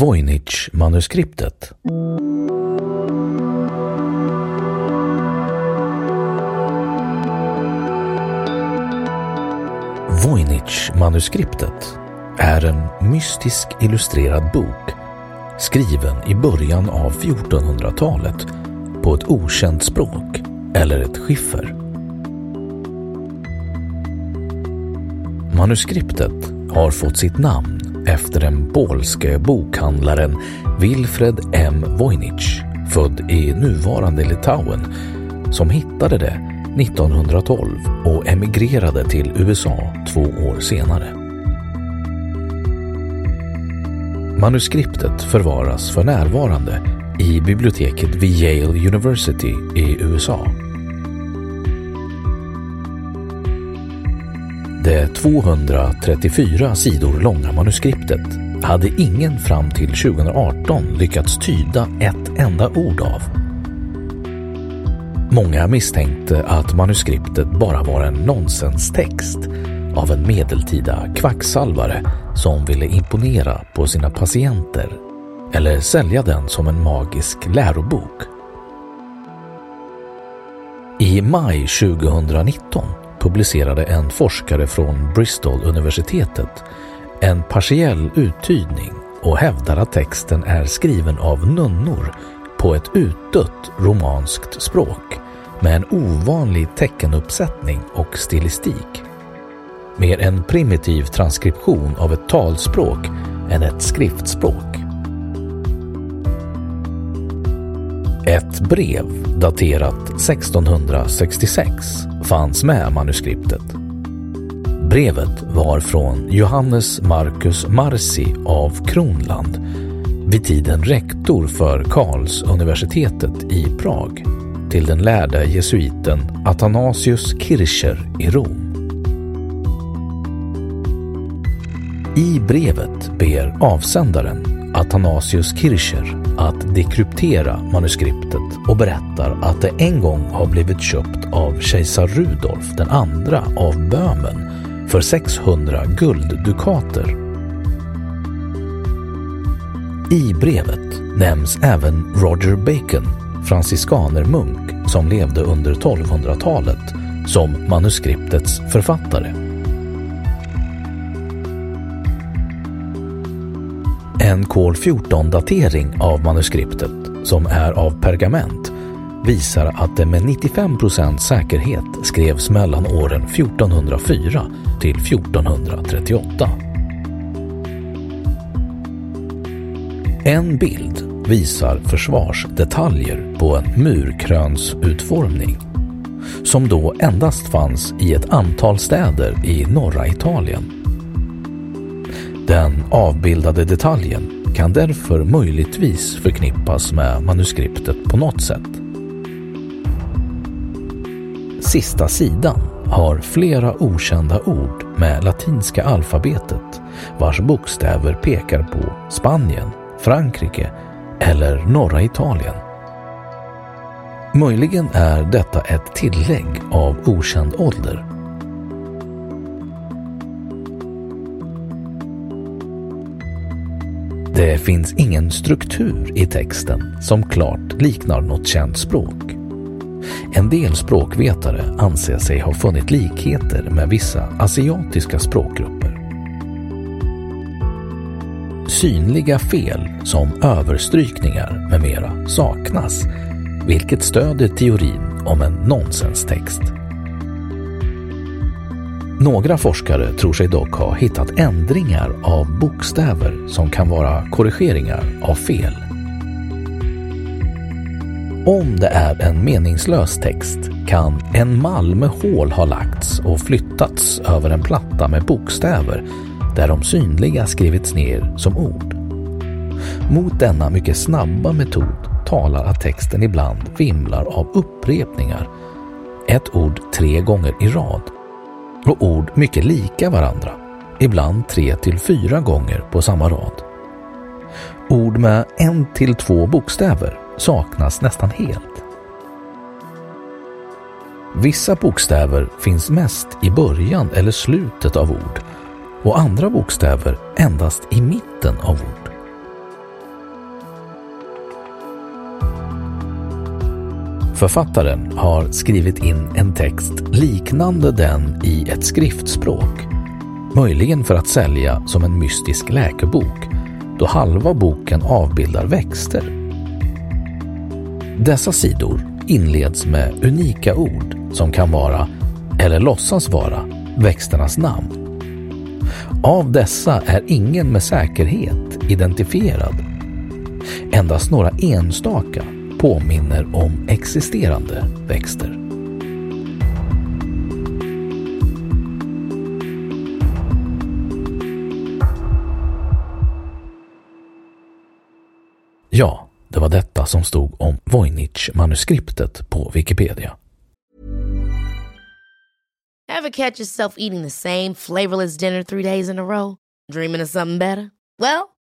Voynich-manuskriptet. Voynich-manuskriptet är en mystisk illustrerad bok skriven i början av 1400-talet på ett okänt språk eller ett skiffer. Manuskriptet har fått sitt namn efter den polske bokhandlaren Wilfred M. Wojnicz, född i nuvarande Litauen, som hittade det 1912 och emigrerade till USA två år senare. Manuskriptet förvaras för närvarande i biblioteket vid Yale University i USA. Det 234 sidor långa manuskriptet hade ingen fram till 2018 lyckats tyda ett enda ord av. Många misstänkte att manuskriptet bara var en nonsenstext av en medeltida kvacksalvare som ville imponera på sina patienter eller sälja den som en magisk lärobok. I maj 2019 publicerade en forskare från Bristol-universitetet en partiell uttydning och hävdar att texten är skriven av nunnor på ett utdött romanskt språk med en ovanlig teckenuppsättning och stilistik. Mer en primitiv transkription av ett talspråk än ett skriftspråk. Ett brev daterat 1666 fanns med manuskriptet. Brevet var från Johannes Marcus Marci av Kronland, vid tiden rektor för Karls universitetet i Prag, till den lärde jesuiten Athanasius Kircher i Rom. I brevet ber avsändaren Athanasius Kircher att dekryptera manuskriptet och berättar att det en gång har blivit köpt av kejsar Rudolf den andra av Böhmen för 600 gulddukater. I brevet nämns även Roger Bacon, franciskanermunk som levde under 1200-talet, som manuskriptets författare. En kol 14-datering av manuskriptet, som är av pergament, visar att det med 95% säkerhet skrevs mellan åren 1404 till 1438. En bild visar försvarsdetaljer på en murkrönsutformning som då endast fanns i ett antal städer i norra Italien. Den avbildade detaljen kan därför möjligtvis förknippas med manuskriptet på något sätt. Sista sidan har flera okända ord med latinska alfabetet vars bokstäver pekar på Spanien Frankrike eller norra Italien. Möjligen är detta ett tillägg av okänd ålder. Det finns ingen struktur i texten som klart liknar något känt språk. En del språkvetare anser sig ha funnit likheter med vissa asiatiska språkgrupper. Synliga fel som överstrykningar med mera saknas, vilket stöder teorin om en nonsenstext. Några forskare tror sig dock ha hittat ändringar av bokstäver som kan vara korrigeringar av fel. Om det är en meningslös text kan en mall med hål ha lagts och flyttats över en platta med bokstäver där de synliga skrivits ner som ord. Mot denna mycket snabba metod talar att texten ibland vimlar av upprepningar, ett ord tre gånger i rad och ord mycket lika varandra, ibland tre till fyra gånger på samma rad. Ord med en till två bokstäver saknas nästan helt. Vissa bokstäver finns mest i början eller slutet av ord och andra bokstäver endast i mitten av ord. Författaren har skrivit in en text liknande den i ett skriftspråk. Möjligen för att sälja som en mystisk läkebok då halva boken avbildar växter. Dessa sidor inleds med unika ord som kan vara, eller låtsas vara, växternas namn. Av dessa är ingen med säkerhet identifierad. Endast några enstaka påminner om existerande växter. Ja, det var detta som stod om Voynich-manuskriptet på Wikipedia. Have catch yourself eating the same flavorless dinner three days in a row? Dreaming of something better? Well,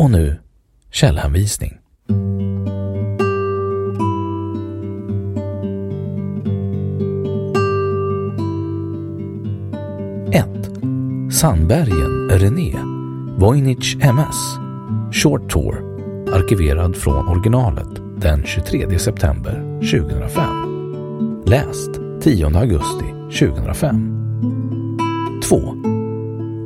Och nu källhänvisning. Sandbergen, René. Voynich MS. Short Tour. Arkiverad från originalet den 23 september 2005. Läst 10 augusti 2005. 2.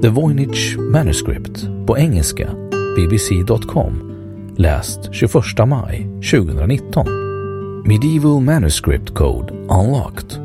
The Voynich Manuscript på engelska bbc.com läst 21 maj 2019. Medieval Manuscript Code Unlocked